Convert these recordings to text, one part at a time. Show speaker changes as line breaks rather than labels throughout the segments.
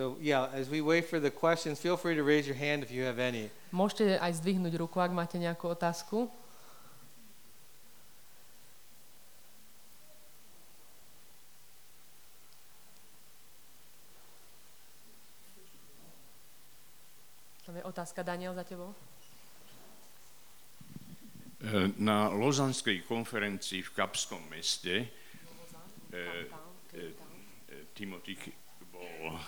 So yeah, as we wait for the questions, feel free to raise your hand if you have any.
Môžete aj zdvihnúť ruku, ak máte nejakú otázku. Tam je otázka, Daniel, za tebou.
E, Na Lozanskej konferencii v Kapskom meste e, e, Timothy bol e,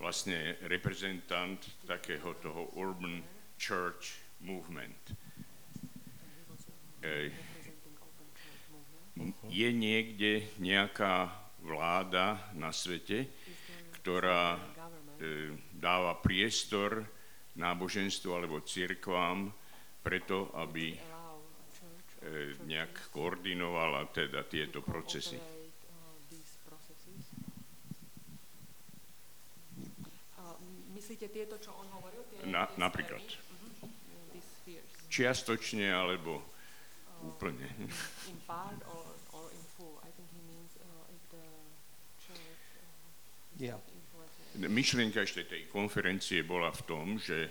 vlastne reprezentant takého toho Urban Church Movement. Je niekde nejaká vláda na svete, ktorá e, dáva priestor náboženstvu alebo cirkvám preto, aby e, nejak koordinovala teda tieto procesy.
Myslíte tieto, čo on hovoril? Tie,
Na, napríklad. Čiastočne alebo úplne.
In part or, or in full. I think he means uh, if the church uh,
Yeah.
Myšlienka ešte tej konferencie bola v tom, že,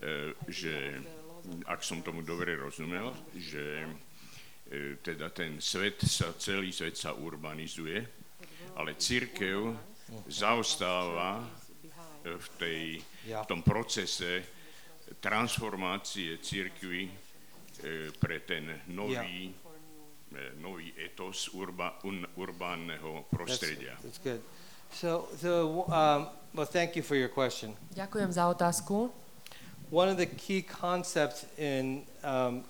e, že ak som tomu dobre rozumel, že e, teda ten svet sa, celý svet sa urbanizuje, ale církev zaostáva v, tej, v tom procese transformácie církvy e, pre ten nový, e, nový etos urba, un, urbánneho
That's,
prostredia.
that's good. So, so um, well, thank you for your question.
Ďakujem za otázku.
One of the key concepts in um,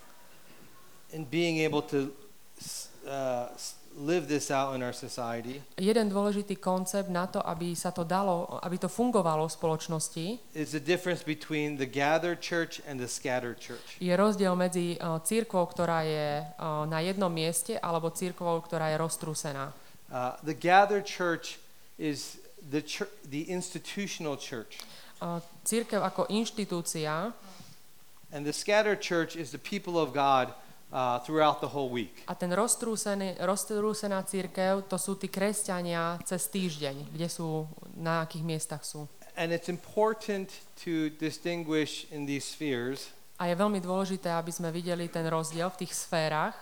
in being able to s- uh, live this out in our society
Jeden dôležitý koncept na to, aby sa to dalo, aby to fungovalo v spoločnosti,
is the difference between the gathered church and the scattered church.
je rozdiel medzi uh, církvou, ktorá je uh, na jednom mieste, alebo církvou, ktorá je roztrúsená.
Uh, the gathered church is the chur- the institutional church,
Uh, církev ako inštitúcia
and the scattered church is the people of God uh, throughout the whole week.
a ten roztrúsený, roztrúsená církev, to sú tí kresťania cez týždeň, kde sú, na akých miestach sú.
And it's important to distinguish in these spheres
A je veľmi dôležité, aby sme videli ten rozdiel v tých sférach,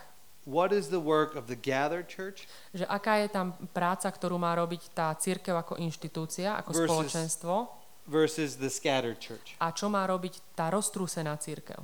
what is the work of the gathered church
že aká je tam práca, ktorú má robiť tá církev ako inštitúcia, ako
Versus-
spoločenstvo
versus the scattered church.
a čo má robiť tá roztrúsená církev.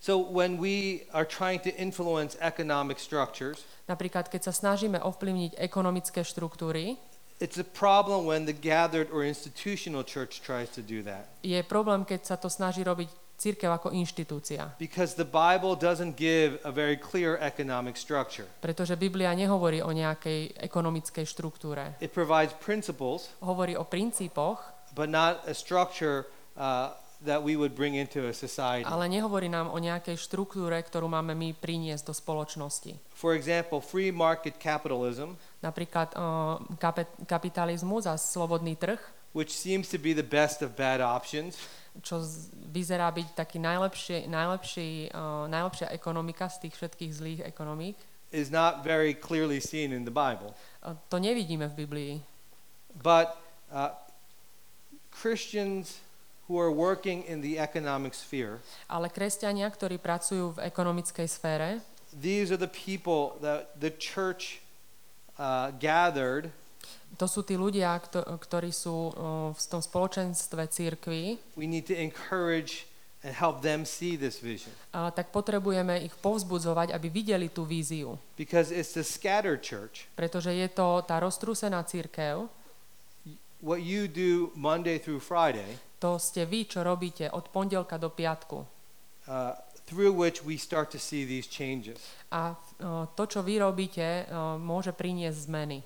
So when we are trying to influence economic structures,
Napríklad, keď sa snažíme ovplyvniť ekonomické štruktúry,
it's a problem when the gathered or institutional church tries to do that.
je problém, keď sa to snaží robiť církev ako inštitúcia.
Because the Bible doesn't give a very clear economic structure.
Pretože Biblia nehovorí o nejakej ekonomickej štruktúre.
It provides principles,
Hovorí o princípoch,
but not a structure uh, that we would bring into a society.
ale nehovorí nám o nejakej štruktúre, ktorú máme my priniesť do spoločnosti.
For example, free market capitalism,
Napríklad uh, kapet, kapitalizmus a slobodný trh,
which seems to be the best of bad options,
čo vyzerá byť taký najlepší, najlepší, uh, najlepšia ekonomika z tých všetkých zlých ekonomík.
is not very clearly seen in the Bible.
Uh, to nevidíme v Biblii.
But uh, Christians who are working in the economic sphere,
Ale kresťania, ktorí pracujú v ekonomickej sfére,
these are the people that the church uh, gathered.
to sú tí ľudia, kto, ktorí sú uh, v tom spoločenstve církvy,
we need to encourage and help them see this vision.
Uh, tak potrebujeme ich povzbudzovať, aby videli tú víziu.
because it's the scattered church.
Pretože je to tá roztrúsená církev,
what you do monday through friday
to ste vy, čo robíte od pondelka do piatku.
uh, through which we start to see these changes
A uh, to, čo vy robíte, uh, môže priniesť zmeny.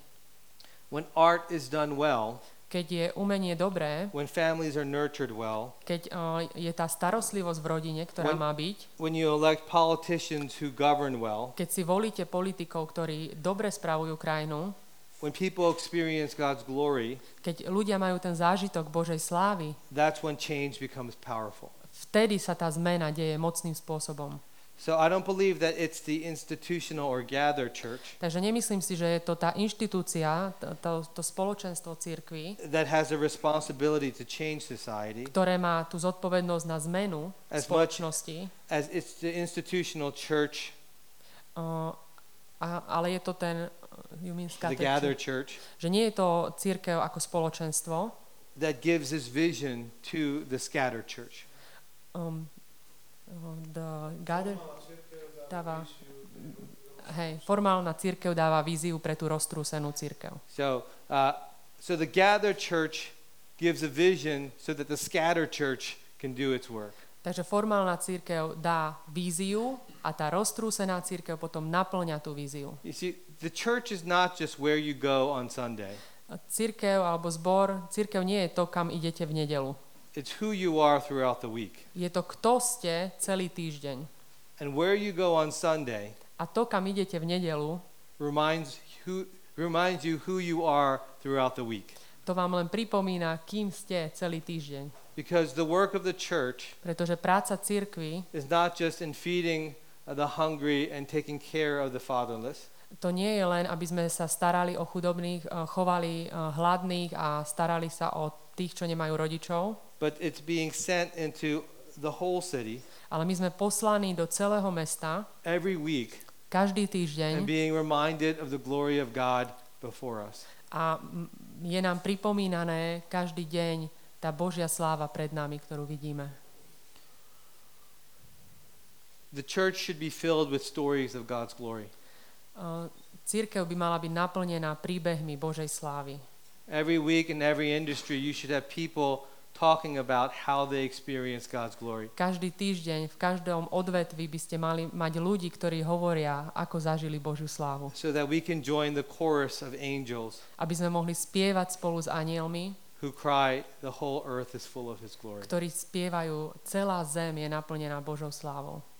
when art is done well
Keď je umenie dobré,
when families are nurtured well
keď uh, je tá starostlivosť v rodine, ktorá
When-
má byť,
when you elect politicians who govern well
keď si volíte politikov, ktorí dobre spravujú krajinu,
when people experience god's glory
keď ľudia majú ten zážitok Božej slávy,
that's when change becomes powerful
vtedy sa tá zmena deje mocným spôsobom.
So I don't believe that it's the institutional or gather church
Takže nemyslím si, že je to tá inštitúcia, to, to, spoločenstvo církvy,
that has a responsibility to change society
ktoré má tú zodpovednosť na zmenu
As
spoločnosti,
as it's the institutional church,
uh, a, ale je to ten, mean
the gather
church, že nie je to církev ako spoločenstvo,
that gives his vision to the scattered church.
um, the gather dáva, hej, formálna církev dáva víziu pre tú roztrúsenú církev.
So, uh, so the gather church gives a vision so that the scattered church can do its work.
Takže formálna církev dá víziu a tá roztrúsená církev potom naplňa tú víziu.
You see, the church is not just where you go on Sunday.
Církev alebo zbor, církev nie je to, kam idete v nedelu.
It's who you are throughout the week.
Je to, kto ste celý týždeň.
And where you go on Sunday
A to, kam idete v nedelu,
reminds who reminds you who you are throughout the week.
to vám len pripomína, kým ste celý týždeň.
Because the work of the church
Pretože práca církvy
is not just in feeding uh, the hungry and taking care of the fatherless,
to nie je len, aby sme sa starali o chudobných, eh, chovali eh, hladných a starali sa o tých, čo nemajú rodičov,
but it's being sent into the whole city
ale my sme poslaní do celého mesta
every week
každý
and
týždeň
being reminded of the glory of God before us.
a je nám pripomínané každý deň tá Božia sláva pred nami, ktorú vidíme.
The church should be filled with stories of God's glory.
Církev by mala byť naplnená príbehmi Božej slávy.
Every week in every industry, you should have people talking about how they experience God's glory.
Každý týždeň, v každom odvetvi by ste mali mať ľudí, ktorí hovoria, ako zažili Božiu slávu.
So that we can join the chorus of angels
Aby sme mohli spievať spolu s anielmi,
who cry, The whole earth is full of His glory.
ktorí spievajú, celá zem je naplnená Božou slávou. Aha.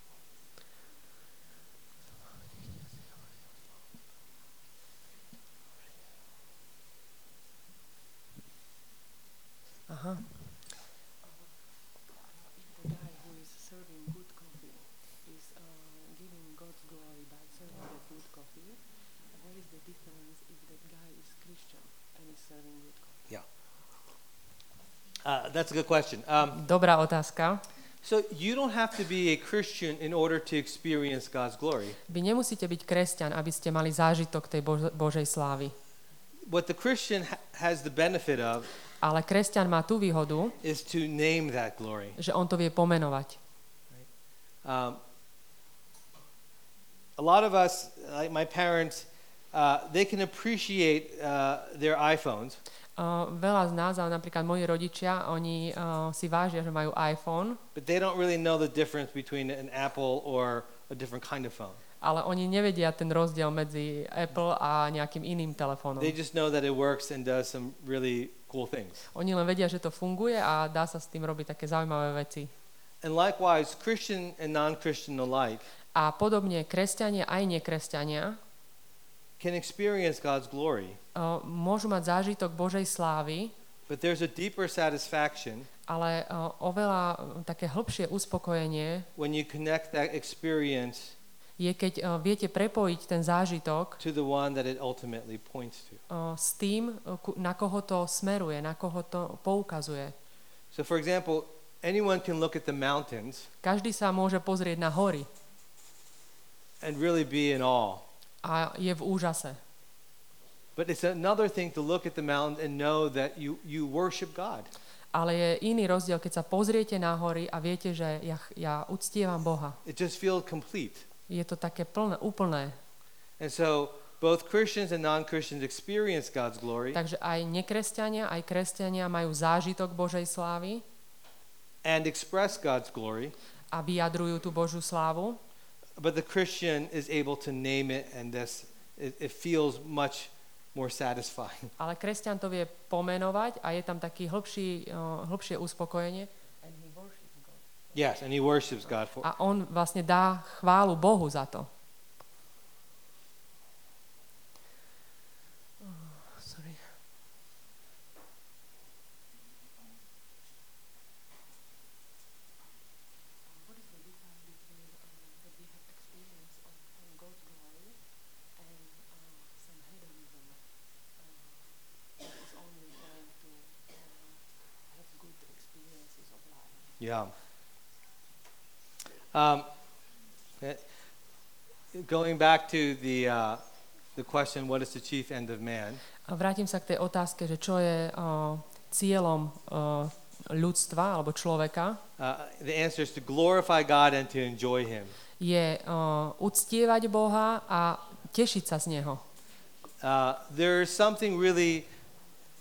the guy who is serving good coffee is uh, giving God's glory by serving that good coffee, what is the difference if that guy is Christian and is serving good coffee?
Uh, that's a good question. Um,
Dobrá otázka.
so you don't have to be a Christian in order to experience God's glory.
Vy nemusíte byť kresťan, aby ste mali zážitok tej Bož- Božej slávy.
What the Christian ha- has the benefit of
Ale kresťan má tú výhodu,
is to name that glory.
že on to vie pomenovať.
Um, a lot of us, like my parents, uh, they can appreciate uh, their iPhones,
Uh, veľa z nás, ale napríklad moji rodičia, oni uh, si vážia, že majú iPhone,
but they don't really know the difference between an Apple or a different kind of phone.
ale oni nevedia ten rozdiel medzi Apple a nejakým iným telefónom.
They just know that it works and does some really cool things.
Oni len vedia, že to funguje a dá sa s tým robiť také zaujímavé veci.
And likewise, Christian and non-Christian alike
A podobne kresťania aj nekresťania
can experience God's glory,
uh, môžu mať zážitok Božej slávy,
but there's a deeper satisfaction
ale uh, oveľa také hĺbšie uspokojenie
when you connect that experience
je, keď uh, viete prepojiť ten zážitok
to the one that it ultimately points to.
uh, s tým, ku- na koho to smeruje, na koho to poukazuje.
So, for example, anyone can look at the mountains
Každý sa môže pozrieť na hory
and really be in awe.
a je v úžase.
But it's another thing to look at the mountain and know that you, you worship God.
Ale je iný rozdiel, keď sa pozriete na hory a viete, že ja, ja uctievam Boha.
It just feels complete.
Je to také plné, úplné.
And so both Christians and non-Christians experience God's glory
Takže aj nekresťania, aj kresťania majú zážitok Božej slávy
and express God's glory,
a vyjadrujú tú Božiu slávu,
but the Christian is able to name it and this it, it feels much more satisfying.
ale kresťan to vie pomenovať a je tam taký hĺbší, uh, hĺbšie uspokojenie
Yes, and he worships God for
a on vlastne dá chválu Bohu za to. Sorry.
What is the difference between uh, that we
Yeah. Um, going back to the, uh, the question, what is the chief end of man?
A vrátim sa k tej otázke, že čo je uh, cieľom uh, ľudstva alebo človeka,
Uh, the answer is to glorify God and to enjoy Him.
je uh, uctievať Boha a tešiť sa z Neho.
Uh, there's something really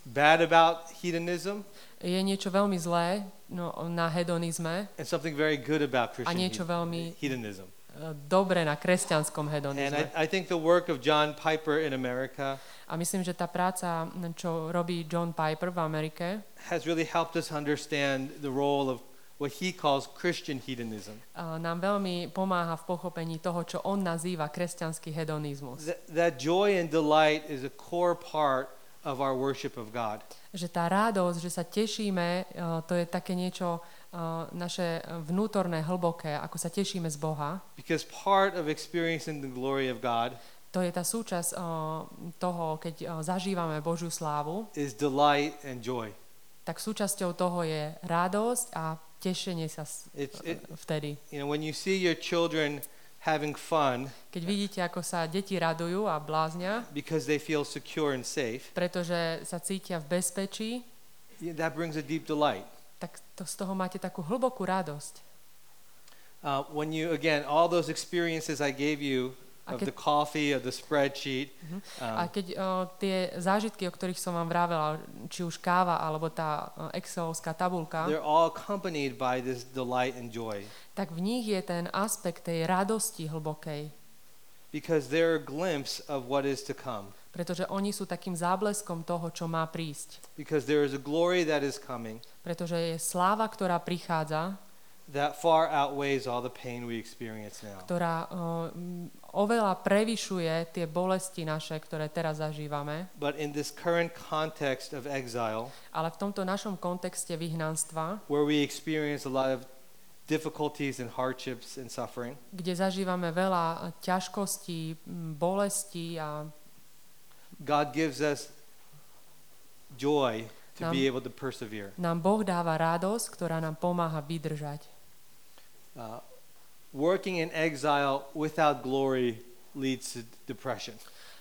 bad about hedonism
Je niečo veľmi zlé no, na hedonizme
and something very good about
a
Christian
niečo
hed-
veľmi
hedonism.
uh, dobré na kresťanskom
And
hedonizme.
I, I think the work of John Piper in America
A myslím, že tá práca, čo robí John Piper v Amerike,
has really helped us understand the role of what he calls Christian hedonism.
a nám veľmi pomáha v pochopení toho, čo on nazýva kresťanský hedonizmus.
That, that joy and delight is a core part of our worship of God.
Že tá radosť, že sa tešíme, uh, to je také niečo uh, naše vnútorné, hlboké, ako sa tešíme z Boha.
Because part of experiencing the glory of God
To je tá súčasť uh, toho, keď zažívame Božiu slávu,
is delight and joy.
tak súčasťou toho je radosť a tešenie sa vtedy.
you know, when you see your children having fun
Keď vidíte, ako sa deti radujú a bláznia,
because they feel secure and safe,
pretože sa cítia v bezpečí,
yeah, that brings a deep delight.
tak to z toho máte takú hlbokú radosť.
Uh, when you, again, all those experiences I gave you of the coffee, of the spreadsheet,
A
um,
keď uh, tie zážitky, o ktorých som vám vravela, či už káva alebo tá excelovská tabulka,
they're all accompanied by this delight and joy
tak v nich je ten aspekt tej radosti hlbokej.
because they're a glimpse of what is to come.
Pretože oni sú takým zábleskom toho, čo má prísť.
Because there is a glory that is coming
Pretože je sláva, ktorá prichádza,
that far outweighs all the pain we experience now.
ktorá uh, oveľa prevyšuje tie bolesti naše, ktoré teraz zažívame.
But in this current context of exile,
Ale v tomto našom kontexte vyhnanstva,
where we experience a lot of difficulties and hardships and suffering,
kde zažívame veľa ťažkostí, m, bolestí a
God gives us joy to
Nám-
be able to persevere.
nám Boh dáva radosť, ktorá nám pomáha vydržať.
Uh, working in exile without glory leads to depression.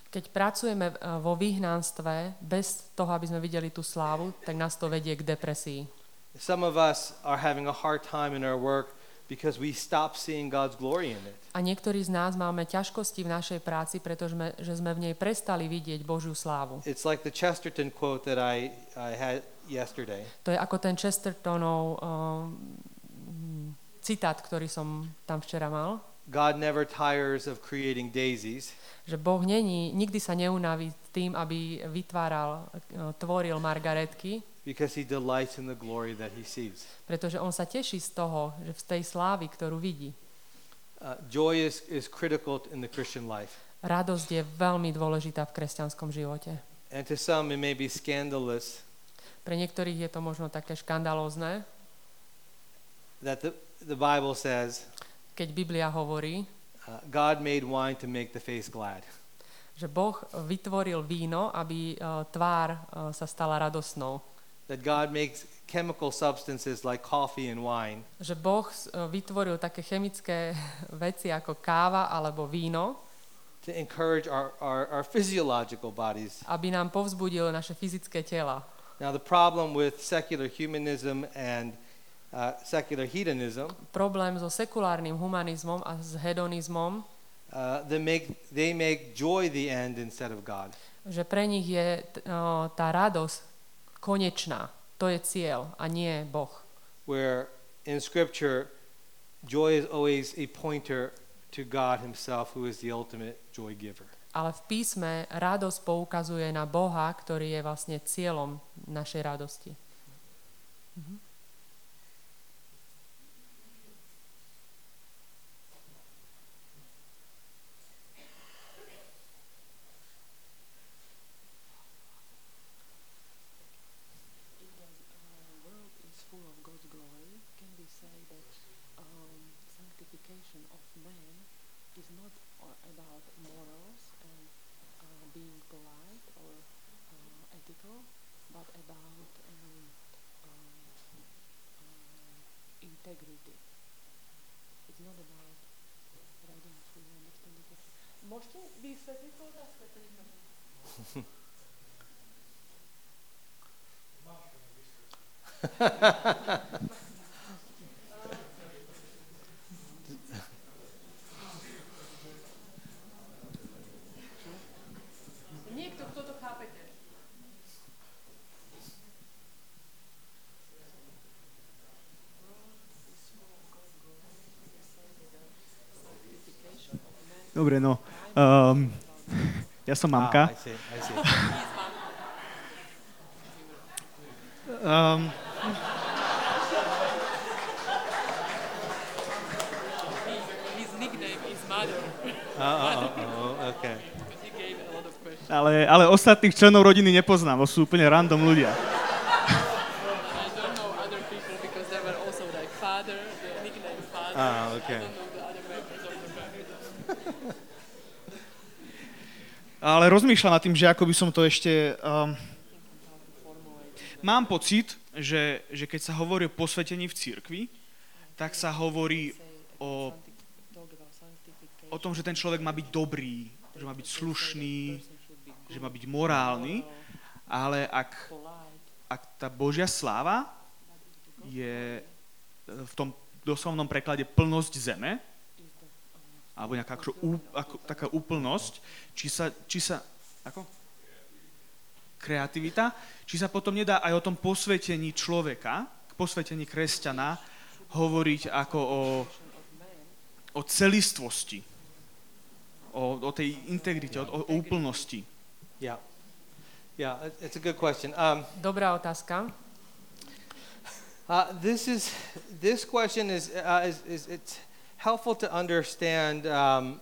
Keď pracujeme eh, vo vyhnanstve bez toho, aby sme videli tú slávu, tak nás to vedie k depresii.
Some of us are having a hard time in our work because we stop seeing God's glory in it.
A niektorí z nás máme ťažkosti v našej práci, pretože sme, že sme v nej prestali vidieť Božiu slávu.
It's like the Chesterton quote that I, I had yesterday.
To je ako ten Chestertonov um, citát, ktorý som tam včera mal,
God never tires of creating daisies.
že Boh není, nikdy sa neunaví tým, aby vytváral, uh, tvoril margaretky,
because he delights in the glory that he sees.
pretože on sa teší z toho, že z tej slávy, ktorú vidí.
Uh, joy is, is critical in the Christian life.
Radosť je veľmi dôležitá v kresťanskom živote.
And to some, it may be scandalous
Pre niektorých je to možno také škandalózne,
that the, the Bible says
keď Biblia hovorí,
uh, God made wine to make the face glad.
že Boh vytvoril víno, aby uh, tvár uh, sa stala radosnou.
That God makes chemical substances like coffee and wine
Že Boh uh, vytvoril také chemické veci ako káva alebo víno,
to encourage our, our, our physiological bodies.
aby nám povzbudil naše fyzické tela.
Now, the problem with secular humanism and uh, secular hedonism,
Problém so sekulárnym humanizmom a s hedonizmom,
uh, they, make, they make joy the end instead of God.
že pre nich je uh, tá radosť konečná. To je cieľ a nie Boh.
Where in Scripture, joy is always a pointer to God Himself, who is the ultimate joy giver.
Ale v písme radosť poukazuje na Boha, ktorý je vlastne cieľom našej radosti.
if the uh, world is full of God's glory, can we say that um, sanctification of man is not uh, about morals and uh, being polite or uh, ethical, but about um, um, um, integrity. It's not about, but I don't fully understand the question. Môžete vysvetliť tú otázku? To nechápem. Niekto, kto to chápete?
Dobre, no. Um, ja som
Ah,
mamka.
I see. I see.
Um,
His nickname is Mother,
Uh, uh, uh, uh, okay.
because he gave a lot of questions.
Ale, ale ostatných členov rodiny nepoznám, sú úplne random ľudia.
Ah, okay.
Ale rozmýšľam nad tým, že ako by som to ešte... Um, mám pocit, že, že keď sa hovorí o posvetení v cirkvi, tak sa hovorí o,
Talk about sanctification.
O tom, že ten človek má byť dobrý, že má byť slušný, že má byť morálny, ale ak, ak tá Božia sláva je e, v tom doslovnom preklade plnosť zeme, alebo nejaká ako, ako, taká úplnosť, či sa, či sa, ako? Kreativita, či sa potom nedá aj o tom posvetení človeka, posvetení kresťana, hovoriť ako o, o celistvosti, o, o tej integrite, o, o úplnosti.
Yeah. Yeah, it- it's a good question. Um,
Dobrá otázka.
uh, this is this question is, uh, is, is it's helpful to understand um,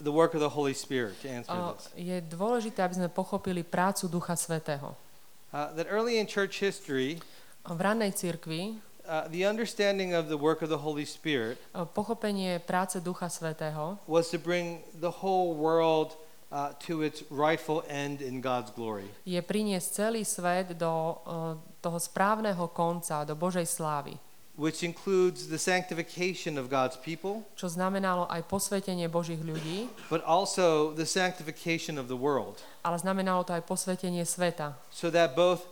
the work of the Holy Spirit to answer
O,
this.
Je dôležité, aby sme pochopili prácu Ducha Svetého.
Uh, that early in church history,
V rannej cirkvi
uh, the understanding of the work of the Holy Spirit
o, pochopenie práce Ducha Svetého
was to bring the whole world uh, to its rightful end in God's glory.
je priniesť celý svet do o, toho správneho konca, do Božej slávy.
which includes the sanctification of God's people,
Čo znamenalo aj posvetenie Božích ľudí,
but also the sanctification of the world,
ale znamenalo to aj posvetenie sveta.
so that both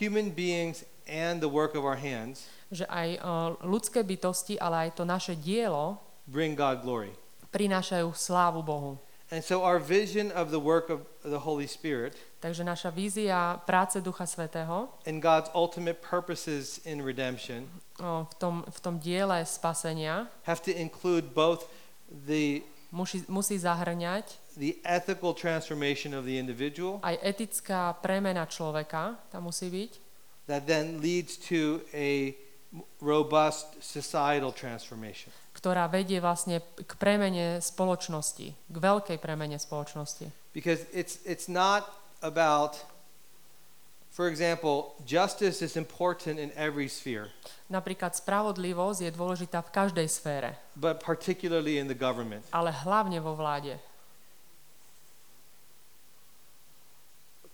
human beings and the work of our hands
Že aj o, ľudské bytosti, ale aj to naše dielo
bring God glory.
prinášajú slávu Bohu.
And so our vision of the work of the Holy Spirit
Takže naša vízia práce Ducha Svetého
and God's ultimate purposes in redemption
o, v tom, v tom diele spasenia
have to include both the
musí, musí zahrňať
the ethical transformation of the individual
aj etická premena človeka, tam musí byť,
that then leads to a robust societal transformation.
ktorá vedie vlastne k premene spoločnosti, k veľkej premene spoločnosti.
Because it's, it's not about, for example, justice is important in every sphere,
Napríklad spravodlivosť je dôležitá v každej sfére,
but particularly in the government.
ale hlavne vo vláde.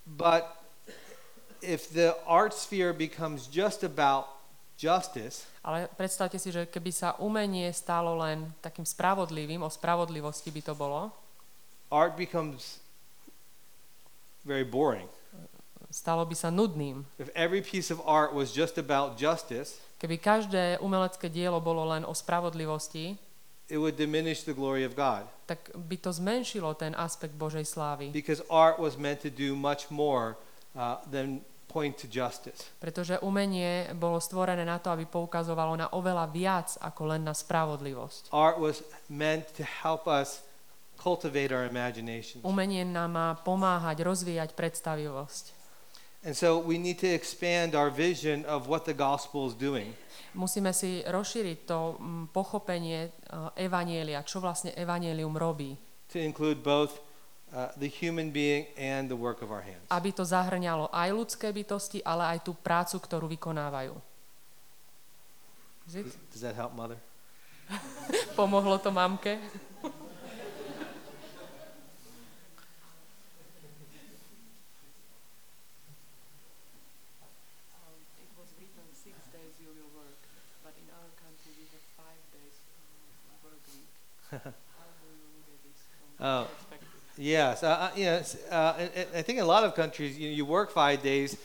But if the art sphere becomes just about justice,
Ale predstavte si, že keby sa umenie stalo len takým spravodlivým, o spravodlivosti by to bolo,
art becomes very boring.
stalo by sa nudným.
If every piece of art was just about justice,
Keby každé umelecké dielo bolo len o spravodlivosti,
it would diminish the glory of God.
tak by to zmenšilo ten aspekt Božej slávy.
Because art was meant to do much more uh, than point to justice.
Pretože umenie bolo stvorené na to, aby poukazovalo na oveľa viac ako len na spravodlivosť.
Art was meant to help us cultivate our imaginations.
Umenie nám má pomáhať rozvíjať predstavivosť.
And so we need to expand our vision of what the gospel is doing.
Musíme si rozšíriť to mm, pochopenie uh, evanielia, čo vlastne evanielium robí.
to include both uh, the human being and the work of our hands.
Aby to zahrňalo aj ľudské bytosti, ale aj tú prácu, ktorú vykonávajú.
Does that help, Mother?
Pomohlo to mamke?
Um, it was written six days you will work, but in
Oh, yes. Uh, uh, yes. Uh, I think in a lot of countries, you, you work five days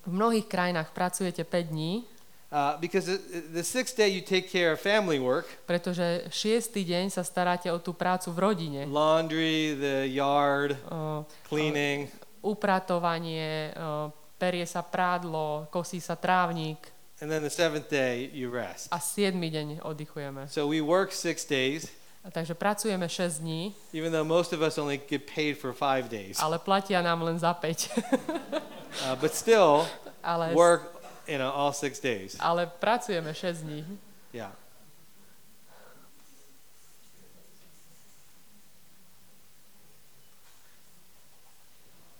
V mnohých krajinách pracujete 5 dní,
uh, because the, the sixth day you take care of family work,
pretože šiestý deň sa staráte o tú prácu v rodine.
laundry, the yard,
O,
cleaning.
upratovanie, o, perie sa prádlo, kosí sa trávnik
And then the seventh day you rest.
a siedmy deň oddychujeme.
So we work six days,
Takže pracujeme 6 dní,
even though most of us only get paid for five days.
ale platia nám len za 5.
Uh, but still,
ale,
work, you know, all six days.
ale pracujeme 6 dní.
Yeah.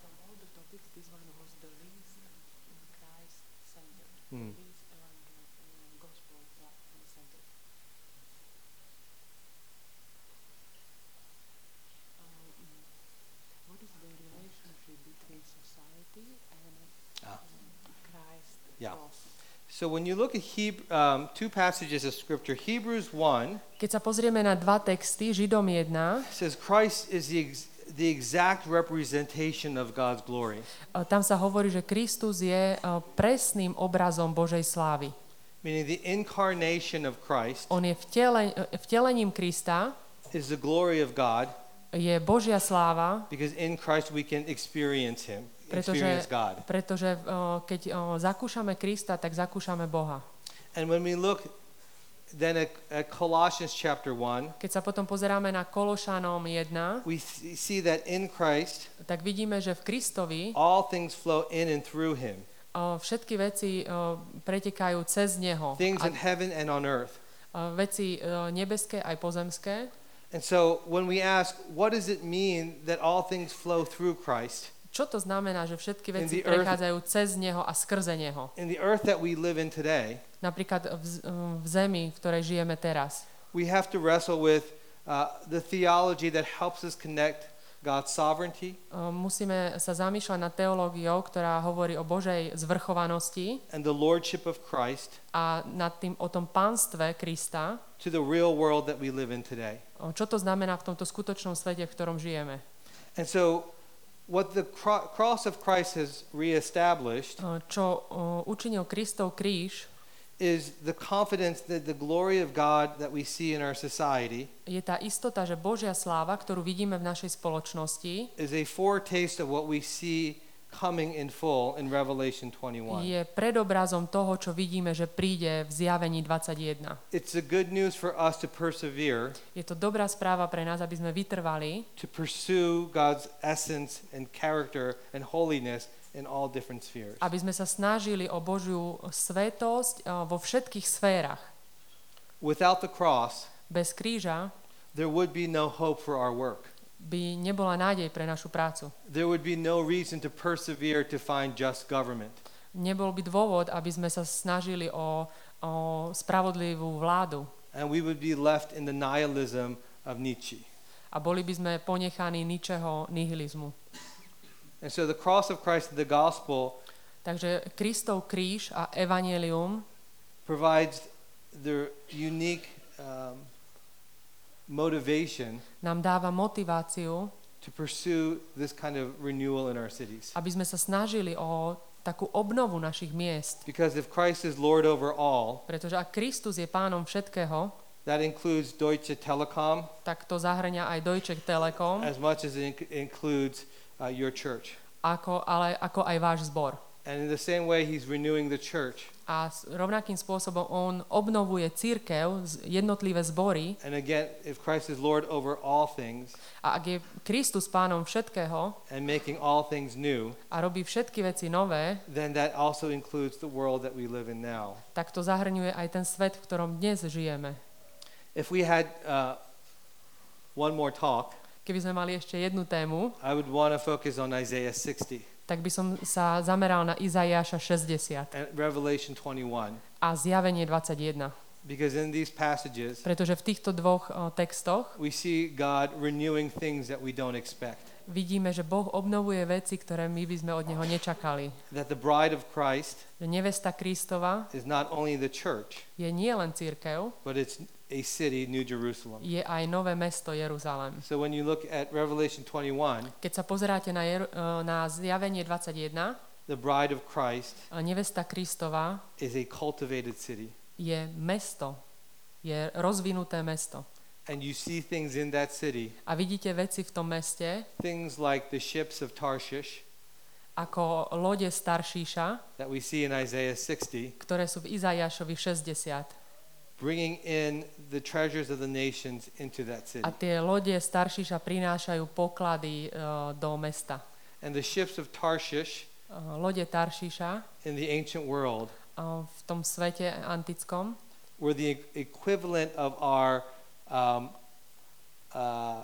From all the topics, this one was the least Christ-centered,
Hmm.
least evangel- uh, gospel-centered. Um, what is the relationship between society and
Ah.
um, Christ
Yeah.
cross?
So when you look at Heb- um, two passages of Scripture, Hebrews 1
Keď sa pozrieme na dva texty, Židom 1,
says Christ is the, ex- the exact representation of God's glory.
e, tam sa hovorí, že Kristus je e, presným obrazom Božej slávy.
Meaning the incarnation of Christ
On je vtele, e, vtelením Krista,
is the glory of God
je Božia sláva,
because in Christ we can experience Him,
pretože, pretože o, keď o, zakúšame Krista, tak zakúšame Boha.
And when we look then at, at Colossians chapter 1,
Keď sa potom pozeráme na Kološanom 1,
we see that in Christ
tak vidíme, že v Kristovi
all things flow in and through Him.
o, všetky veci o, pretekajú cez Neho.
Things
A
in heaven and on earth.
o, veci o, nebeské aj pozemské.
And so when we ask, what does it mean that all things flow through Christ?
Čo to znamená, že všetky veci prechádzajú cez Neho a skrze Neho?
In the earth that we live in today,
Napríklad v, v zemi, v ktorej žijeme teraz.
we have to wrestle with uh, the theology that helps us connect God's sovereignty
Musíme sa zamýšľať nad teológiou, ktorá hovorí o Božej zvrchovanosti
and the lordship of Christ
a nad tým, o tom pánstve Krista.
to the real world that we live in today.
Čo to znamená v tomto skutočnom svete, v ktorom žijeme?
And so, what the cro- cross of Christ has reestablished
O, Čo uh, učinil Kristov kríž,
is the confidence that the glory of God that we see in our society
je tá istota, že Božia sláva, ktorú vidíme v našej spoločnosti,
is a foretaste of what we see coming in full in Revelation 21.
je predobrazom toho, čo vidíme, že príde v zjavení 21.
It's a good news for us to persevere,
Je to dobrá správa pre nás, aby sme vytrvali,
to pursue God's essence and character and holiness in all different spheres.
aby sme sa snažili o Božiu svetosť o, vo všetkých sférach.
Without the cross,
Bez kríža
there would be no hope for our work.
By nebola nádej pre našu prácu.
There would be no reason to persevere to find just government.
Nebol by dôvod, aby sme sa snažili o, o spravodlivú vládu
And we would be left in the nihilism of Nietzsche.
a boli by sme ponechaní ničeho nihilizmu.
And so the cross of Christ, the gospel,
Takže Kristov kríž a evanelium
provides the unique um, motivation
nám dáva motiváciu,
to pursue this kind of renewal in our cities.
aby sme sa snažili o takú obnovu našich miest.
Because if Christ is Lord over all,
Pretože ak Kristus je pánom všetkého,
that includes Deutsche Telekom
tak to zahrňa aj Deutsche Telekom,
as much as it inc- includes uh, your church.
ako, ale ako aj váš zbor.
And in the same way, He's renewing the church.
A rovnakým spôsobom on obnovuje církev, jednotlivé zbory
And again, if Christ is Lord over all things
a ak je Kristus pánom všetkého
and making all things new,
a robí všetky veci nové,
then that also includes the world that we live in now.
tak to zahrňuje aj ten svet, v ktorom dnes žijeme.
If we had uh, one more talk,
Keby sme mali ešte jednu tému,
I would want to focus on Isaiah 60
tak by som sa zameral na Izaiáša 60
and Revelation 21.
a zjavenie 21.
Because in these passages,
Pretože v týchto dvoch o, textoch
we see God renewing things that we don't expect.
Vidíme, že Boh obnovuje veci, ktoré my by sme od Neho nečakali.
That the bride of Christ
Že nevesta Kristova
is not only the church,
je nie len církev,
but it's a city, New Jerusalem.
je aj nové mesto Jeruzalém.
So when you look at Revelation 21,
Keď sa pozeráte na, Jeru, e, na zjavenie 21,
the bride of Christ
a nevesta Kristova
is a cultivated city.
je mesto, je rozvinuté mesto.
And you see things in that city,
A vidíte veci v tom meste,
things like the ships of Tarshish
ako lode Staršíša,
that we see in Isaiah 60,
ktoré sú v Izajašovi 60.
bringing in the treasures of the nations into that city.
A tie lode Staršíša prinášajú poklady e, do mesta.
And the ships of Tarshish
E, lode Taršíša
in the ancient world
e, v tom svete antickom
were the equivalent of our um, uh,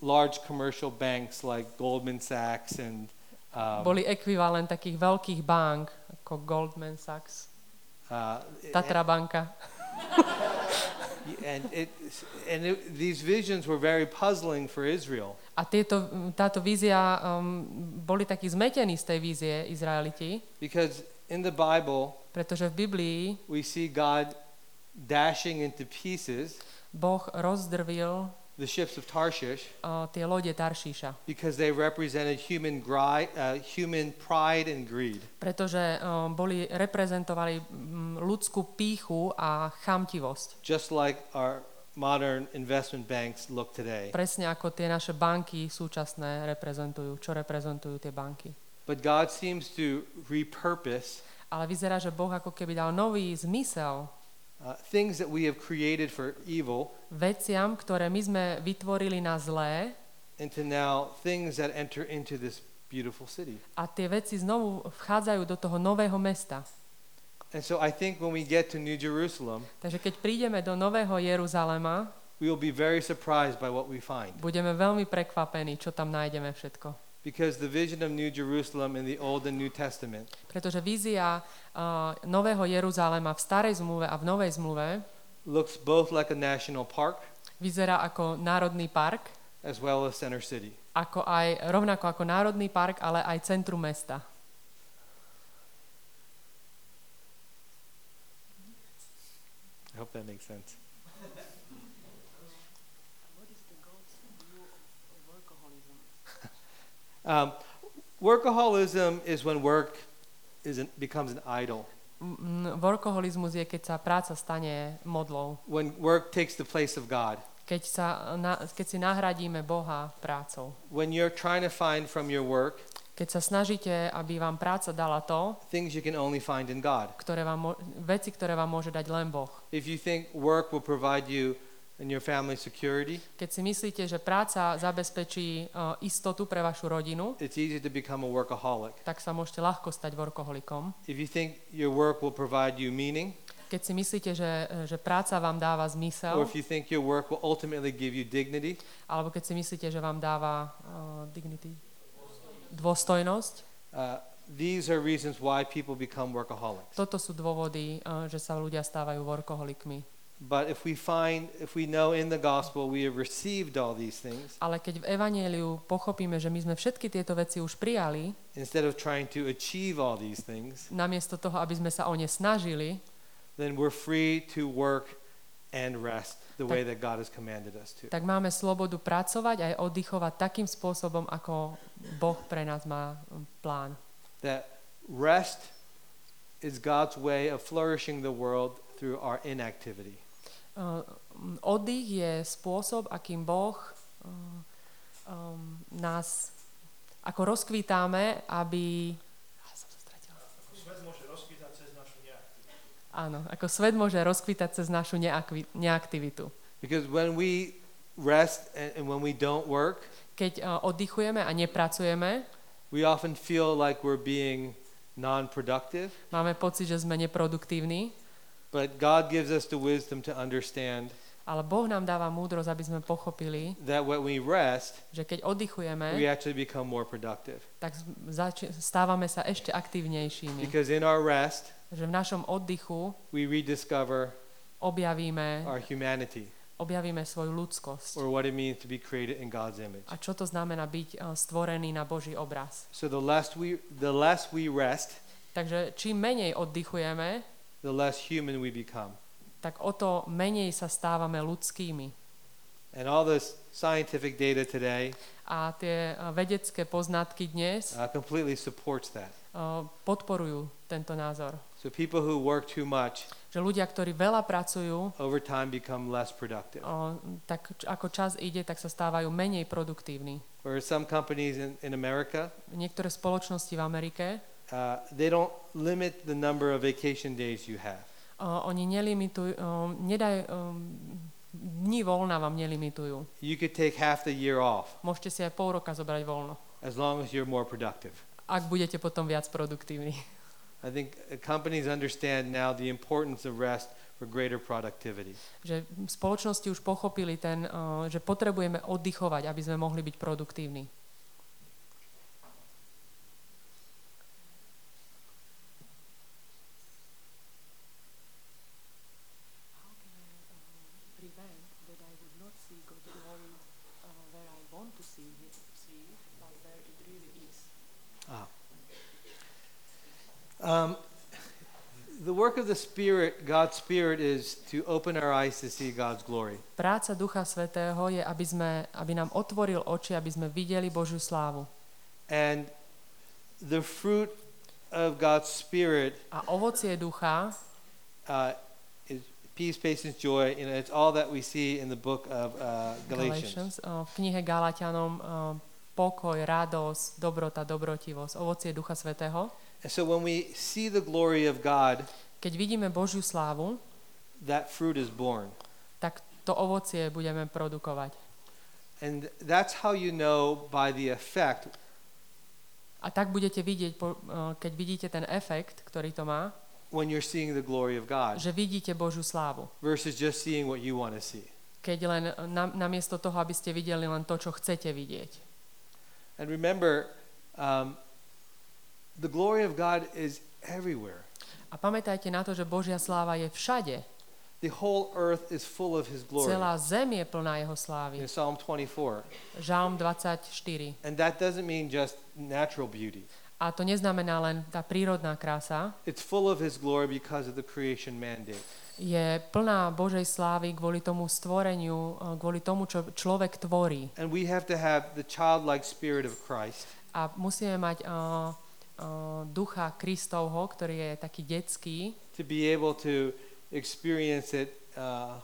large commercial banks like Goldman Sachs and um,
boli ekvivalent takých veľkých bank, ako Goldman Sachs,
uh,
Tatra banka.
and it, and it, these visions were very puzzling for Israel
A tieto, táto vízia, um, boli takí zmetení z tej vízie Izraeliti,
because in the Bible
pretože v Biblii
we see God dashing into pieces
Boh rozdrvil
the ships of Tarshish
tie lode Taršíša,
because they represented human, gri- uh, human pride and greed.
pretože um, boli, reprezentovali um, ľudskú píchu a chamtivosť.
just like our modern investment banks look today.
Presne ako tie naše banky súčasné reprezentujú, čo reprezentujú tie banky.
But God seems to repurpose
Ale vyzerá, že Boh ako keby dal nový zmysel
uh, things that we have created for evil
veciam, ktoré my sme vytvorili na zlé
into now things that enter into this beautiful city.
a tie veci znovu vchádzajú do toho nového mesta.
And so I think when we get to New Jerusalem,
Takže keď prídeme do Nového Jeruzalema,
we will be very surprised by what we find.
budeme veľmi prekvapení, čo tam nájdeme všetko.
Because the vision of New Jerusalem in the Old and New Testament
Pretože vízia uh, Nového Jeruzalema v starej zmluve a v novej zmluve
looks both like a national park
vyzerá ako národný park,
as well as center city.
ako aj, rovnako ako národný park, ale aj centrum mesta.
I hope that makes sense.
What is the God's view of workaholism?
Um, workaholism is when work is an, becomes an idol.
Workoholizmus je, keď sa práca stane modlou.
When work takes the place of God.
Keď, sa, na, keď si nahradíme Boha prácou.
When you're trying to find from your work
Keď sa snažíte, aby vám práca dala to,
things you can only find in God.
ktoré vám, veci, ktoré vám môže dať len Boh.
If you think work will provide you and your family security,
Keď si myslíte, že práca zabezpečí uh, istotu pre vašu rodinu,
it's easy to become a workaholic.
tak sa môžete ľahko stať workoholikom.
If you think your work will provide you meaning,
Keď si myslíte, že, že práca vám dáva
or
zmysel,
if you think your work will ultimately give you dignity,
alebo keď si myslíte, že vám dáva uh, dignity, dôstojnosť,
uh, these are reasons why people become workaholics.
toto sú dôvody, uh, že sa ľudia stávajú workoholikmi.
But if we find, if we know in the gospel we have received all these things,
Ale keď v Evanieliu pochopíme, že my sme všetky tieto veci už prijali,
instead of trying to achieve all these things,
namiesto toho, aby sme sa o ne snažili,
then we're free to work and rest the way that God has commanded us to.
tak máme slobodu pracovať aj oddychovať takým spôsobom, ako Boh pre nás má um, plán.
That rest is God's way of flourishing the world through our inactivity.
Um, oddych je spôsob, akým Boh um, nás ako rozkvítáme, aby... Ah, som sa stratila. Áno, ako svet môže rozkvítať cez našu neakvi- neaktivitu.
Because when we rest and, and when we don't work,
Keď uh, oddychujeme a nepracujeme,
we often feel like we're being non-productive,
máme pocit, že sme neproduktívni,
but God gives us the wisdom to understand
ale Boh nám dáva múdrosť, aby sme pochopili,
that when we rest,
že keď
we
oddychujeme,
actually become more productive.
tak z- zači- stávame sa ešte aktívnejšími.
Because in our rest,
Že v našom oddychu
we rediscover
objavíme
our humanity.
objavíme svoju ľudskosť.
or what it means to be created in God's image.
A čo to znamená byť uh, stvorený na Boží obraz.
So the less we the less we rest,
Takže čím menej oddychujeme,
the less human we become.
tak o to menej sa stávame ľudskými.
And all this scientific data today
A tie uh, vedecké poznatky dnes
uh, completely supports that.
uh, podporujú tento názor.
So people who work too much
Že ľudia, ktorí veľa pracujú,
over time become less productive.
uh, tak ako čas ide, tak sa stávajú menej produktívni.
Whereas some companies in, in America,
Niektoré spoločnosti v Amerike,
uh, they don't limit the number of vacation days you have.
uh, oni nelimitujú, um, nedaj, um, dní voľna vám nelimitujú.
You could take half the year off
Môžete si aj pol roka zobrať voľno,
as long as you're more productive.
ak budete potom viac produktívni.
I think uh, companies understand now the importance of rest for greater productivity.
Že spoločnosti už pochopili ten, uh, že potrebujeme oddychovať, aby sme mohli byť produktívni.
How can I uh, prevent that I would not see God's glory uh, where I want to see it, see it, but where it really is?
Um, the work of the Spirit, God's Spirit, is to open our eyes to see God's glory.
Práca Ducha Svetého je, aby, sme, aby nám otvoril oči, aby sme videli Božiu slávu.
And the fruit of God's Spirit
A ovocie ducha
uh, is peace, patience, joy. Know, it's all that we see in the book of uh, Galatians.
Galatians, uh, v knihe Galatianom uh, pokoj, radosť, dobrota, dobrotivosť, ovocie Ducha Svetého.
And so when we see the glory of God,
Keď vidíme Božiu slávu,
that fruit is born.
tak to ovocie budeme produkovať.
And that's how you know by the effect
A tak budete vidieť, uh, keď vidíte ten efekt, ktorý to má,
when you're seeing the glory of God
že vidíte Božiu slávu.
versus just seeing what you want to see.
Keď len na, namiesto toho, aby ste videli len to, čo chcete vidieť.
And remember, um, the glory of God is everywhere.
A pamätajte na to, že Božia sláva je všade.
The whole earth is full of His glory.
Celá zem je plná jeho slávy.
In Psalm 24.
Žalm 24.
And that doesn't mean just natural beauty.
A to neznamená len tá prírodná krása.
It's full of His glory because of the creation mandate.
Je plná Božej slávy kvôli tomu stvoreniu, eh, kvôli tomu, čo človek tvorí.
And we have to have the childlike spirit of Christ
A musíme mať uh, uh, ducha Kristovho, ktorý je taký detský,
to be able to experience it uh,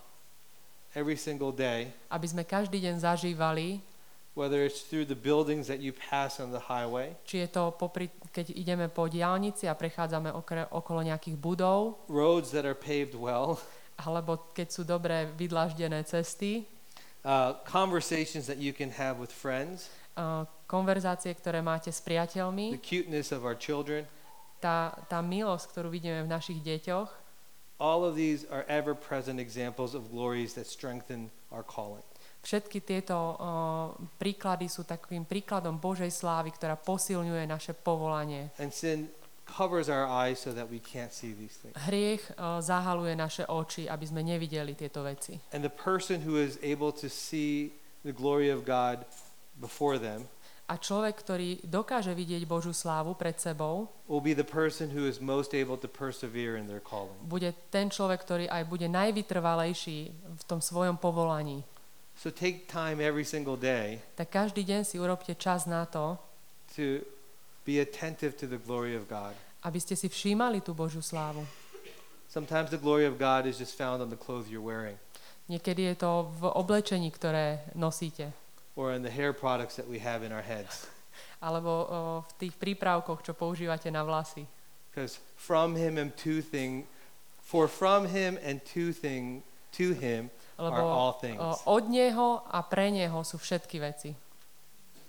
every single day,
aby sme každý deň zažívali,
whether it's through the buildings that you pass on the highway,
či je to popri, keď ideme po diálnici a prechádzame okre, okolo nejakých budov,
roads that are paved well,
alebo keď sú dobre vydlaždené cesty,
uh, conversations that you can have with friends,
uh, konverzácie, ktoré máte s
the
priateľmi,
cuteness of our children.
tá, tá milosť, ktorú vidíme v našich deťoch,
All of these are ever present examples of glories that strengthen our calling.
Všetky tieto uh, príklady sú takým príkladom Božej slávy, ktorá posilňuje naše povolanie.
And sin covers our eyes so that we can't see these things.
Hriech uh, zahaluje naše oči, aby sme nevideli tieto veci.
And the person who is able to see the glory of God before them
A človek, ktorý dokáže vidieť Božiu slávu pred sebou,
will be the person who is most able to persevere in their calling.
bude ten človek, ktorý aj bude najvytrvalejší v tom svojom povolaní.
So take time every single day
Tak každý deň si urobte čas na to,
to be attentive to the glory of God.
aby ste si všímali tú Božiu slávu.
Sometimes the glory of God is just found on the clothes you're wearing
Niekedy je to v oblečení, ktoré nosíte.
Or in the hair products that we have in our heads.
Alebo o, v tých prípravkoch, čo používate na vlasy.
Because from him and to thing, for from him and to thing, to him are
Lebo
all things.
o, od Neho a pre Neho sú všetky veci.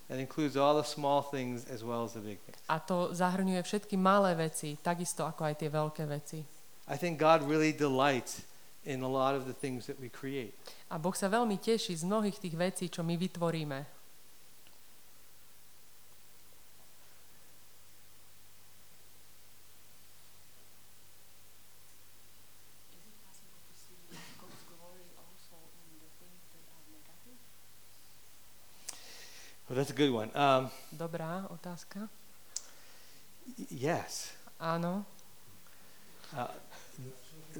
That includes all the small things as well as the big things.
A to zahrňuje všetky malé veci, takisto ako aj tie veľké veci.
I think God really delights in a lot of the things that we create.
A Boh sa veľmi teší z mnohých tých vecí, čo my vytvoríme.
Well, that's a good one. Um,
Dobrá otázka.
Yes.
Áno.
Uh,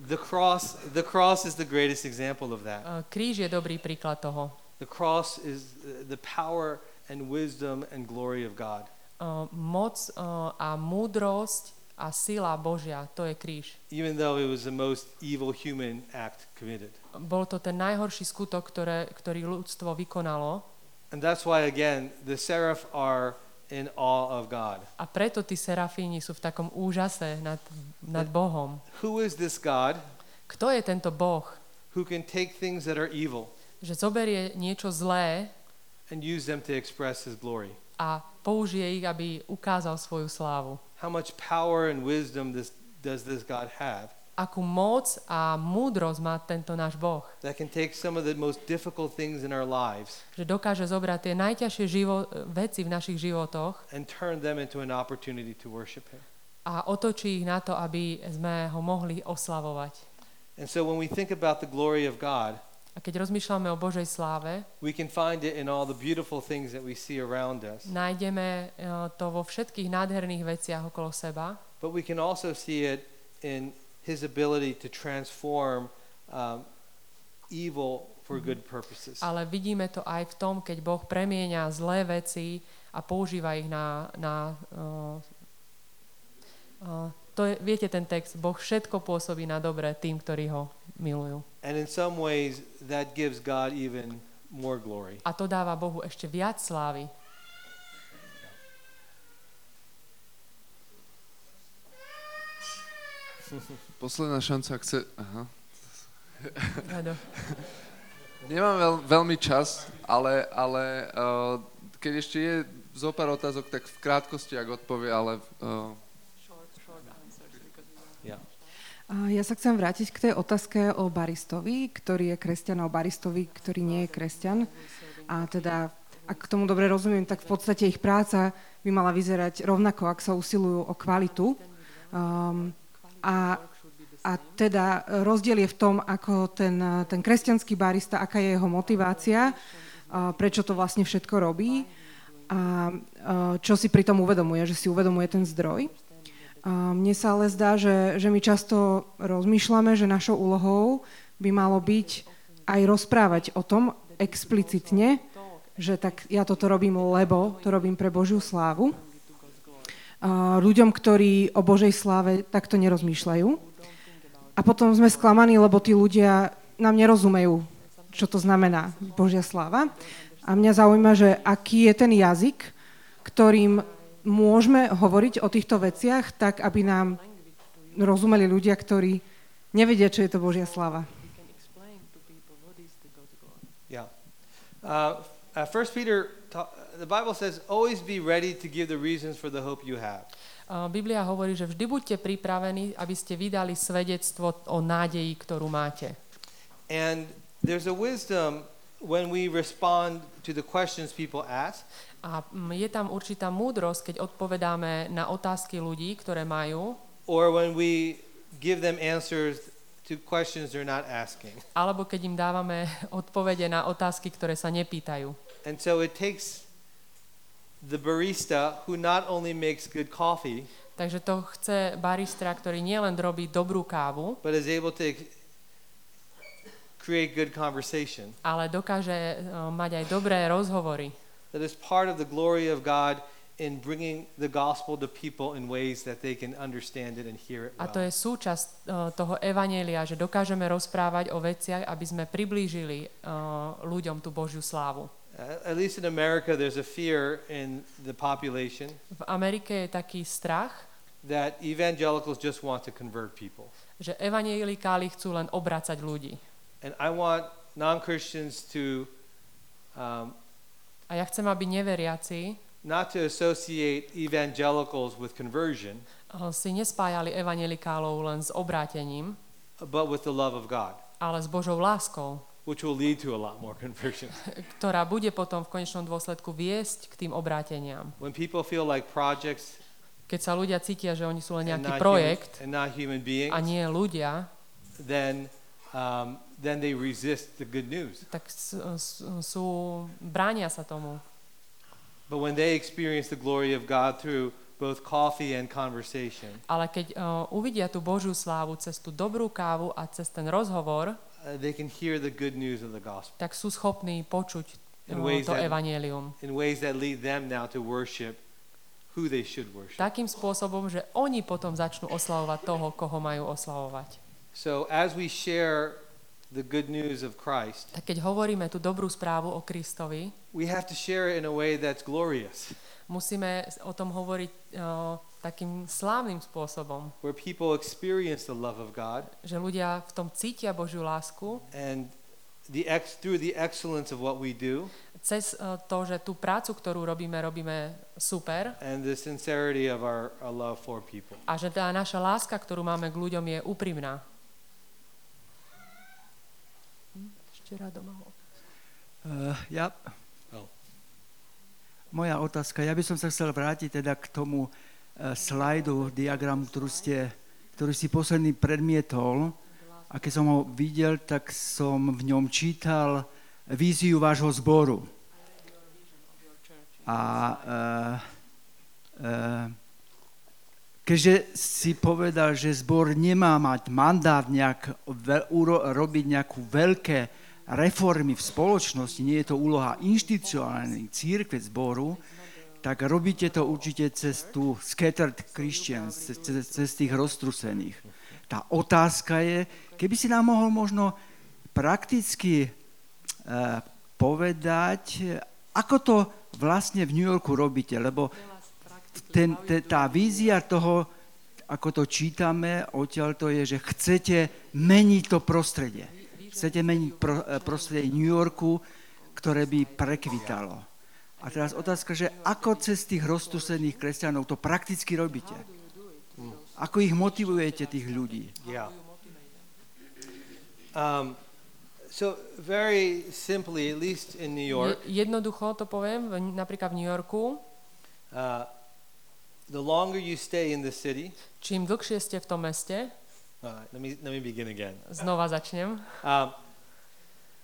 the cross, the cross is the greatest example of that.
Uh, Kríž je dobrý príklad toho.
The cross is the power and wisdom and glory of God.
Uh, Moc uh, a múdrosť a sila Božia, to je kríž.
Even though it was the most evil human act committed.
Bol to ten najhorší skutok, ktoré, ktorý ľudstvo vykonalo
And that's why, again, the seraph are in awe of God.
a preto tí serafíni sú v takom úžase nad, nad Bohom.
Who is this God
Kto je tento Boh,
who can take things that are evil
že zoberie niečo zlé
and use them to express his glory?
a použije ich, aby ukázal svoju slávu?
How much power and wisdom this, does this God have
Akú moc a múdrosť má tento náš Boh,
that can take some of the most difficult things in our lives
že dokáže zobrať tie najťažšie živo- veci v našich životoch
and turn them into an opportunity to worship him?
a otočí ich na to, aby sme ho mohli oslavovať.
And so when we think about the glory of God,
A keď rozmýšľame o Božej sláve,
we can find it in all the beautiful things that we see around us,
nájdeme eh, to vo všetkých nádherných veciach okolo seba,
but we can also see it in his ability to transform um, evil for good purposes.
ale vidíme to aj v tom, keď Boh premieňa zlé veci a používa ich na... na uh, uh, to je, viete ten text, Boh všetko pôsobí na dobre tým, ktorí ho milujú.
And in some ways, that gives God even more glory.
A to dáva Bohu ešte viac slávy.
Posledná šanca chce... Aha. Nemám veľ, veľmi čas, ale, ale uh, keď ešte je zo pár otázok, tak v krátkosti, ak odpovie, ale uh,
Yeah.
Ja sa chcem vrátiť k tej otázke o baristovi, ktorý je kresťan a o baristovi, ktorý nie je kresťan. A teda, ak k tomu dobre rozumiem, tak v podstate ich práca by mala vyzerať rovnako, ak sa usilujú o kvalitu. Um, a, a teda rozdiel je v tom, ako ten, ten kresťanský barista, aká je jeho motivácia, prečo to vlastne všetko robí a čo si pri tom uvedomuje, že si uvedomuje ten zdroj. Mne sa ale zdá, že, že my často rozmýšľame, že našou úlohou by malo byť aj rozprávať o tom explicitne, že tak ja toto robím, lebo to robím pre Božiu slávu. Ľuďom, ktorí o Božej sláve takto nerozmýšľajú. A potom sme sklamaní, lebo tí ľudia nám nerozumejú, čo to znamená Božia sláva. A mňa zaujíma, že aký je ten jazyk, ktorým môžeme hovoriť o týchto veciach tak, aby nám rozumeli ľudia, ktorí nevedia, čo je to Božia sláva.
Yeah. Uh, uh, First Peter, ta- the Bible says, always be ready to give the reasons for the hope you have.
A Biblia hovorí, že vždy buďte pripravení, aby ste vydali svedectvo o nádeji, ktorú máte.
And there's a wisdom when we respond to the questions people ask,
A mm, je tam určitá múdrosť, keď odpovedáme na otázky ľudí, ktoré majú,
or when we give them answers to questions they're not asking.
alebo keď im dávame odpovede na otázky, ktoré sa nepýtajú.
And so it takes the barista who not only makes good coffee,
Takže to chce baristra, ktorý nielen robí dobrú kávu,
but is able to create good conversation.
ale dokáže eh, mať aj dobré rozhovory.
That is part of the glory of God in bringing the gospel to people in ways that they can understand it and hear it
A to
well.
je súčasť eh, toho evanielia, že dokážeme rozprávať o veciach, aby sme priblížili eh, ľuďom tú Božiu slávu.
At least in America, there's a fear in the population
V Amerike je taký strach,
that evangelicals just want to convert people.
že evanielikáli chcú len obracať ľudí.
And I want non Christians to um,
A ja chcem, aby neveriaci
not to associate evangelicals with conversion,
eh, si nespájali evanielikálov len s obrátením,
but with the love of God,
ale s Božou láskou,
which will lead to a lot more conversions.
ktorá bude potom v konečnom dôsledku viesť k tým obráteniam.
When people feel like projects
Keď sa ľudia cítia, že oni sú len nejaký projekt
human, beings,
a nie ľudia,
then, um, then they resist the good news.
tak sú, bránia sa tomu.
But when they experience the glory of God through both coffee and conversation,
Ale keď uh, uvidia tú Božiu slávu cez tú dobrú kávu a cez ten rozhovor,
they can hear the good news of the gospel
tak sú schopní počuť
In
uh,
ways
to
that-
evanielium.
in ways that lead them now to worship who they should worship.
Takým spôsobom, že oni potom začnú oslavovať toho, koho majú oslavovať.
So as we share the good news of Christ,
Tak keď hovoríme tú dobrú správu o Kristovi,
we have to share it in a way that's glorious,
musíme o tom hovoriť uh, takým slávnym spôsobom,
where people experience the love of God
že ľudia v tom cítia Božiu lásku
and the ex- through the excellence of what we do
cez uh, to, že tú prácu, ktorú robíme, robíme super
and the sincerity of our, our love for people.
a že tá naša láska, ktorú máme k ľuďom, je úprimná. Hm, Ešte rado mohol.
Uh, ja... Moja otázka, ja by som sa chcel vrátiť teda k tomu uh, slajdu, diagramu, ktorú, ste, ktorý si posledný predmietol. A keď som ho videl, tak som v ňom čítal víziu vášho zboru. A uh, uh, keďže si povedal, že zbor nemá mať mandát nejak robiť nejakú veľké reformy v spoločnosti, nie je to úloha inštitucionálnej církve zboru, tak robíte to určite cez tú scattered Christians, cez, cez, cez tých roztrusených. Tá otázka je, keby si nám mohol možno prakticky uh, povedať, ako to vlastne v New Yorku robíte, lebo ten, te, tá vízia toho, ako to čítame, odtiaľ to je, že chcete meniť to prostredie. Chcete meniť pro, eh, prostredie New Yorku, ktoré by prekvitalo. A teraz otázka, že ako cez tých roztusených kresťanov to prakticky robíte? Ako ich motivujete, tých ľudí?
Yeah. Um, so very simply, at least in New York,
Je, jednoducho to poviem, napríklad v New Yorku,
uh, the longer you stay in the city,
čím dlhšie ste v tom meste,
uh, let me let me begin again.
znova začnem,
Um,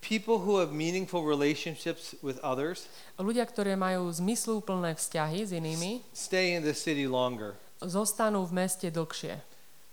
people who have meaningful relationships with others
ľudia, ktorí majú zmysluplné vzťahy s inými,
stay in the city longer.
zostanú v meste dlhšie.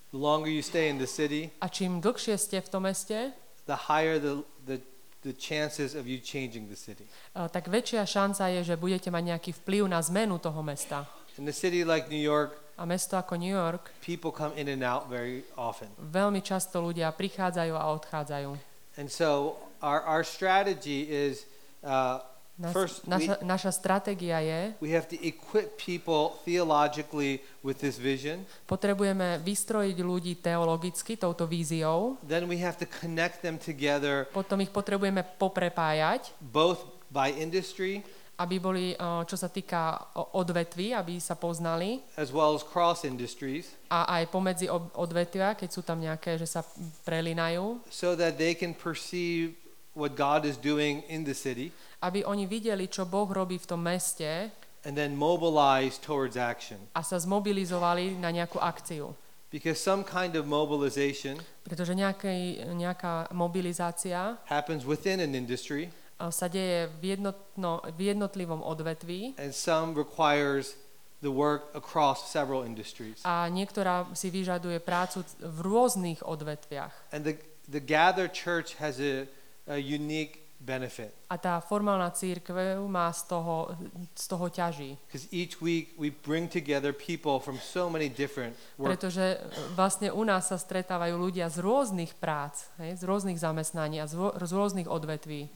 The longer you stay in the city,
A čím dlhšie ste v tom meste,
the higher the the, the chances of you changing the city.
eh, tak väčšia šanca je, že budete mať nejaký vplyv na zmenu toho mesta.
In a city like New York,
A mesto ako New York,
people come in and out very often.
veľmi často ľudia prichádzajú a odchádzajú.
And so our, our strategy is uh,
Nas,
first we,
naša, naša stratégia je,
we have to equip people theologically with this vision.
potrebujeme vystrojiť ľudí teologicky touto víziou,
Then we have to connect them together
potom ich potrebujeme poprepájať,
both by industry
aby boli, eh, čo sa týka odvetví, aby sa poznali.
As well as cross industries.
A aj pomedzi odvetvia, keď sú tam nejaké, že sa prelinajú,
so that they can perceive what God is doing in the city.
Aby oni videli, čo Boh robí v tom meste.
And then mobilize towards action.
a sa zmobilizovali na nejakú akciu.
Because some kind of mobilization
Pretože nejakej, nejaká mobilizácia
happens within an industry
sa deje v, jednotno, v jednotlivom odvetví
and some requires the work across several industries.
a niektorá si vyžaduje prácu v rôznych odvetviach.
And the, the gathered church has a, a unique benefit
A tá formálna církev má z toho, z toho ťaží.
because each week we bring together people from so many different work.
Pretože e, vlastne u nás sa stretávajú ľudia z rôznych prác, hej, z rôznych zamestnaní a z rôznych odvetví.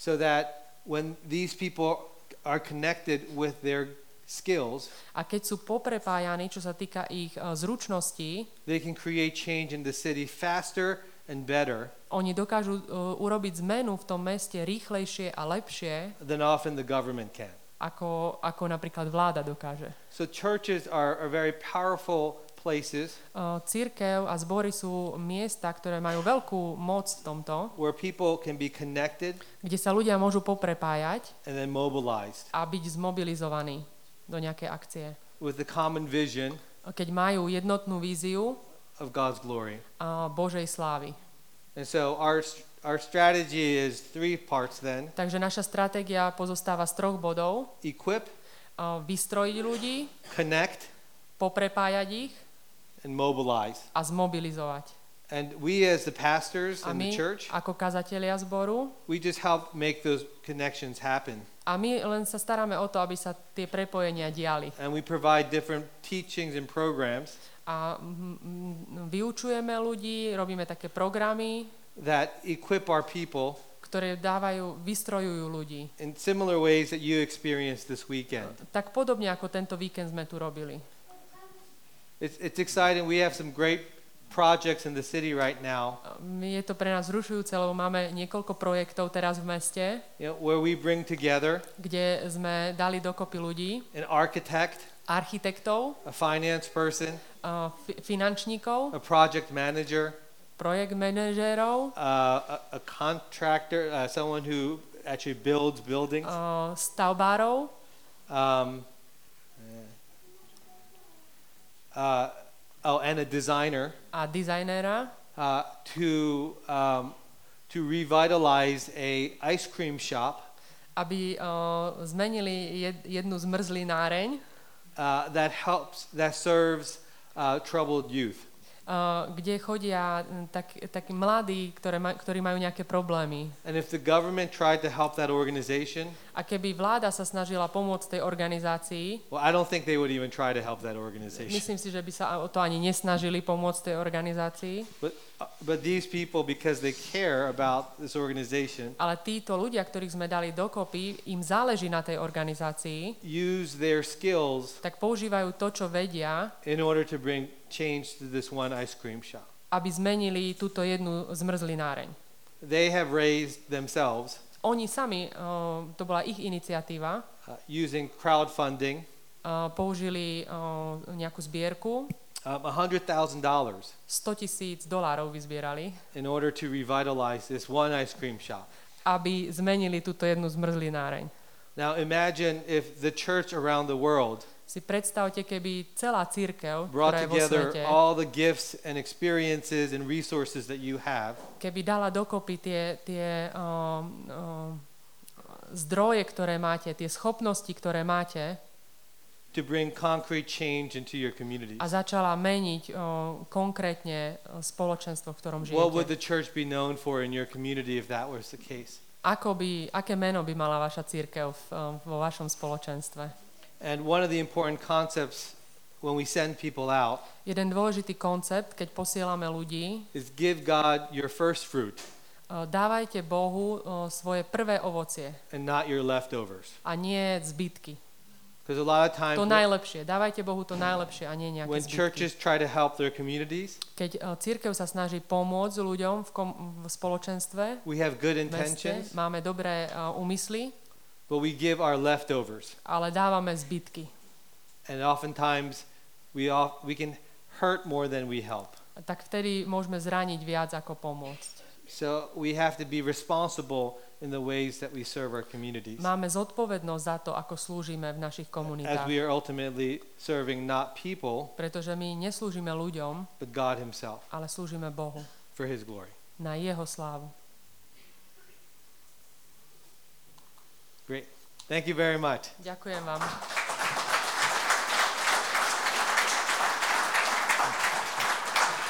So that when these people are connected with their skills,
A keď sú poprepájaní, čo sa týka ich e, zručností,
they can create change in the city faster and better
oni dokážu uh, urobiť zmenu v tom meste rýchlejšie a lepšie,
than often the government can.
ako, ako napríklad vláda dokáže.
So churches are, are very powerful places
církev a zbory sú miesta, ktoré majú veľkú moc v tomto,
where people can be connected
kde sa ľudia môžu poprepájať
and then mobilized
a byť zmobilizovaní do nejakej akcie.
with the common vision
Keď majú jednotnú víziu
of God's glory.
uh, Božej slávy.
And so our our strategy is three parts then.
Takže naša stratégia pozostáva z troch bodov.
Equip,
vystrojiť ľudí,
connect,
poprepájať ich
and mobilize.
a zmobilizovať.
And we, as the pastors
A
in the church,
ako kazatelia zboru,
we just help make those connections happen.
a my len sa staráme o to, aby sa tie prepojenia diali.
And we provide different teachings and programs
A vyučujeme ľudí, robíme také programy,
that equip our people
ktoré dávajú, vystrojujú ľudí.
in similar ways that you experienced this weekend.
Tak podobne ako tento víkend sme tu robili.
It's, it's exciting. We have some great projects in the city right now.
Je to pre nás zrušujúce, lebo máme niekoľko projektov teraz v meste,
you know, where we bring together
kde sme dali dokopy ľudí,
an architect,
architektov,
a finance person,
a fi- finančníkov,
a project manager,
projekt manažérov,
uh, a, a contractor, uh, someone who actually builds buildings,
a stavbárov.
Um, uh, oh, and a designer
a dizajnéra,
uh, to um, to revitalize a ice cream shop
aby uh, zmenili jed, jednu zmrzlináreň,
uh, that helps that serves uh, troubled youth.
uh, kde chodia mm, tak, takí mladí, ktoré maj, ktorí majú nejaké problémy.
And if the government tried to help that organization,
A keby vláda sa snažila pomôcť tej organizácii,
well, I don't think they would even try to help that organization.
myslím si, že by sa o to ani nesnažili pomôcť tej organizácii,
But uh, but these people, because they care about this organization,
ale títo ľudia, ktorých sme dali dokopy, im záleží na tej organizácii,
use their skills
tak používajú to, čo vedia,
in order to bring change to this one ice cream shop.
aby zmenili túto jednu zmrzlináreň.
They have raised themselves
Oni sami, uh, to bola ich iniciatíva,
uh, using crowdfunding.
Uh, použili uh, nejakú zbierku,
um, $100,000
100 tisíc dolárov vyzbierali,
in order to revitalize this one ice cream shop.
aby zmenili túto jednu zmrzlináreň.
Now imagine if the church around the world
Si predstavte, keby celá církev,
brought
ktorá je vo
together
svete,
all the gifts and experiences and resources that you have
keby dala dokopy tie, tie um, um, zdroje, ktoré máte, tie schopnosti, ktoré máte
to bring concrete change into your communities.
a začala meniť um, konkrétne uh, spoločenstvo, v ktorom
What would
žijete.
the church be known for in your community if that was the case?
Ako by, aké meno by mala vaša církev v, um, vo vašom spoločenstve?
And one of the important concepts when we send people out
Jeden dôležitý koncept, keď posielame ľudí,
is give God your first fruit
uh, dávajte Bohu uh, svoje prvé ovocie
and not your leftovers.
a nie zbytky.
Because a lot of times
To najlepšie. Dávajte Bohu to najlepšie a nie nejaké
when
zbytky.
churches try to help their communities,
Keď uh, církev sa snaží pomôcť ľuďom v, kom- v spoločenstve,
we have good
v meste,
intentions,
máme dobré uh, úmysly,
but we give our leftovers.
ale dávame zbytky.
And oftentimes we, off, we can hurt more than we help.
Tak vtedy môžeme zraniť viac ako pomôcť.
So we have to be responsible in the ways that we serve our communities.
Máme zodpovednosť za to, ako slúžime v našich
As
komunitách.
we are ultimately serving not people,
Pretože my neslúžime ľuďom,
but God Himself
ale slúžime Bohu
for His glory.
na Jeho slávu.
Great. Thank you very much.
Ďakujem vám.